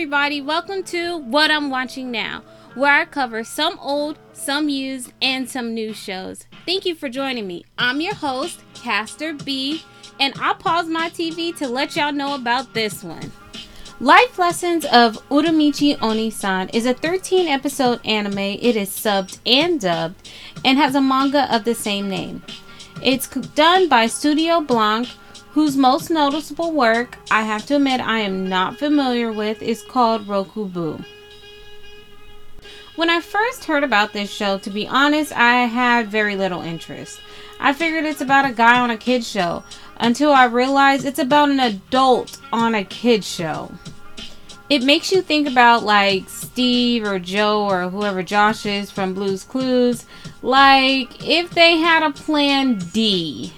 everybody. Welcome to What I'm Watching Now, where I cover some old, some used, and some new shows. Thank you for joining me. I'm your host, Castor B, and I'll pause my TV to let y'all know about this one. Life Lessons of Uramichi Oniisan is a 13 episode anime. It is subbed and dubbed and has a manga of the same name. It's done by Studio Blanc, whose most noticeable work, I have to admit I am not familiar with, is called Roku Rokubu. When I first heard about this show, to be honest, I had very little interest. I figured it's about a guy on a kid's show until I realized it's about an adult on a kid's show. It makes you think about like Steve or Joe or whoever Josh is from Blue's Clues, like if they had a plan D.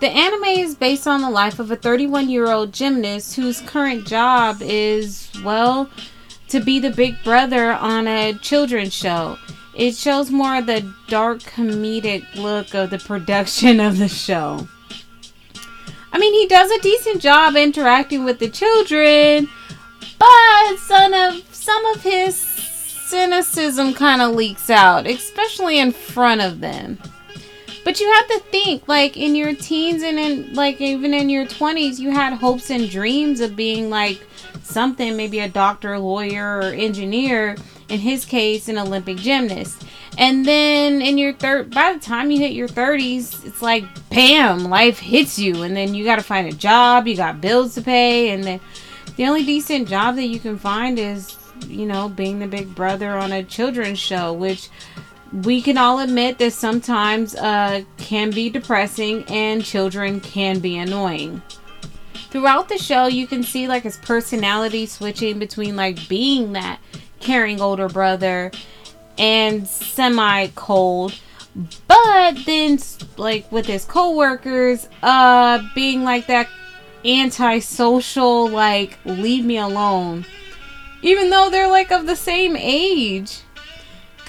The anime is based on the life of a 31 year old gymnast whose current job is, well, to be the big brother on a children's show. It shows more of the dark comedic look of the production of the show. I mean, he does a decent job interacting with the children, but some of some of his cynicism kind of leaks out, especially in front of them. But you have to think, like in your teens and in like even in your twenties, you had hopes and dreams of being like something, maybe a doctor, lawyer, or engineer. In his case, an Olympic gymnast. And then in your third, by the time you hit your 30s, it's like, bam, life hits you. And then you got to find a job, you got bills to pay. And then the only decent job that you can find is, you know, being the big brother on a children's show, which we can all admit that sometimes uh, can be depressing and children can be annoying. Throughout the show, you can see like his personality switching between like being that caring older brother and semi cold, but then like with his coworkers, uh, being like that antisocial, like leave me alone, even though they're like of the same age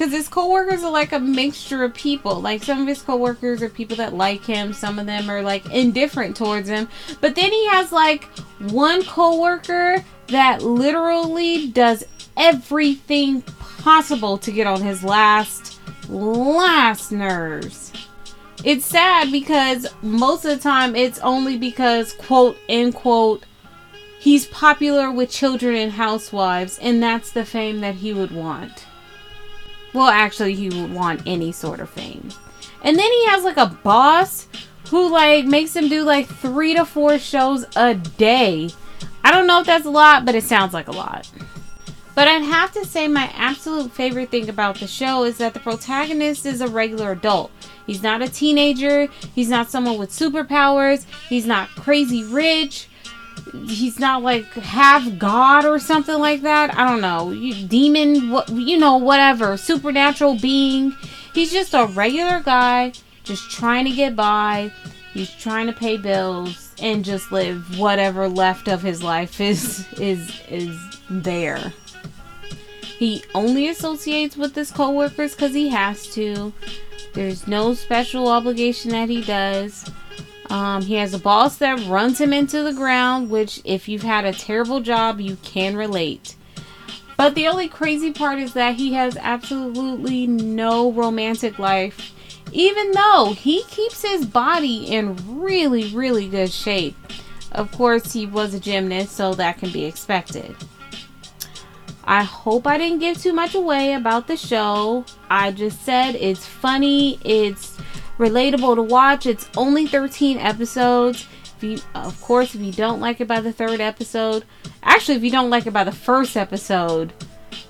because his coworkers are like a mixture of people. Like some of his coworkers are people that like him, some of them are like indifferent towards him. But then he has like one coworker that literally does everything possible to get on his last last nerves. It's sad because most of the time it's only because quote unquote he's popular with children and housewives and that's the fame that he would want. Well, actually, he would want any sort of fame. And then he has like a boss who like makes him do like three to four shows a day. I don't know if that's a lot, but it sounds like a lot. But I'd have to say my absolute favorite thing about the show is that the protagonist is a regular adult. He's not a teenager, he's not someone with superpowers, he's not crazy rich, he's not like half god or something like that. I don't know. Demon, what you know, whatever, supernatural being. He's just a regular guy, just trying to get by. He's trying to pay bills and just live whatever left of his life is is is there. He only associates with his coworkers because he has to. There's no special obligation that he does. Um, he has a boss that runs him into the ground, which, if you've had a terrible job, you can relate. But the only crazy part is that he has absolutely no romantic life, even though he keeps his body in really, really good shape. Of course, he was a gymnast, so that can be expected. I hope I didn't give too much away about the show. I just said it's funny, it's relatable to watch. It's only 13 episodes. If you, of course, if you don't like it by the third episode, actually, if you don't like it by the first episode,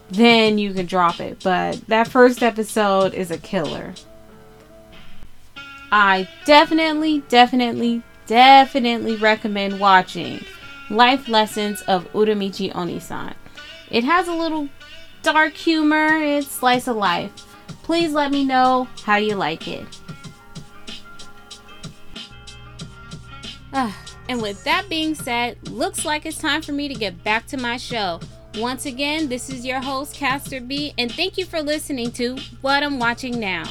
then you can drop it. But that first episode is a killer. I definitely, definitely, definitely recommend watching Life Lessons of Uramichi Oniisan. It has a little dark humor, it's slice of life. Please let me know how you like it. Uh, and with that being said, looks like it's time for me to get back to my show. Once again, this is your host, Castor B, and thank you for listening to What I'm Watching Now.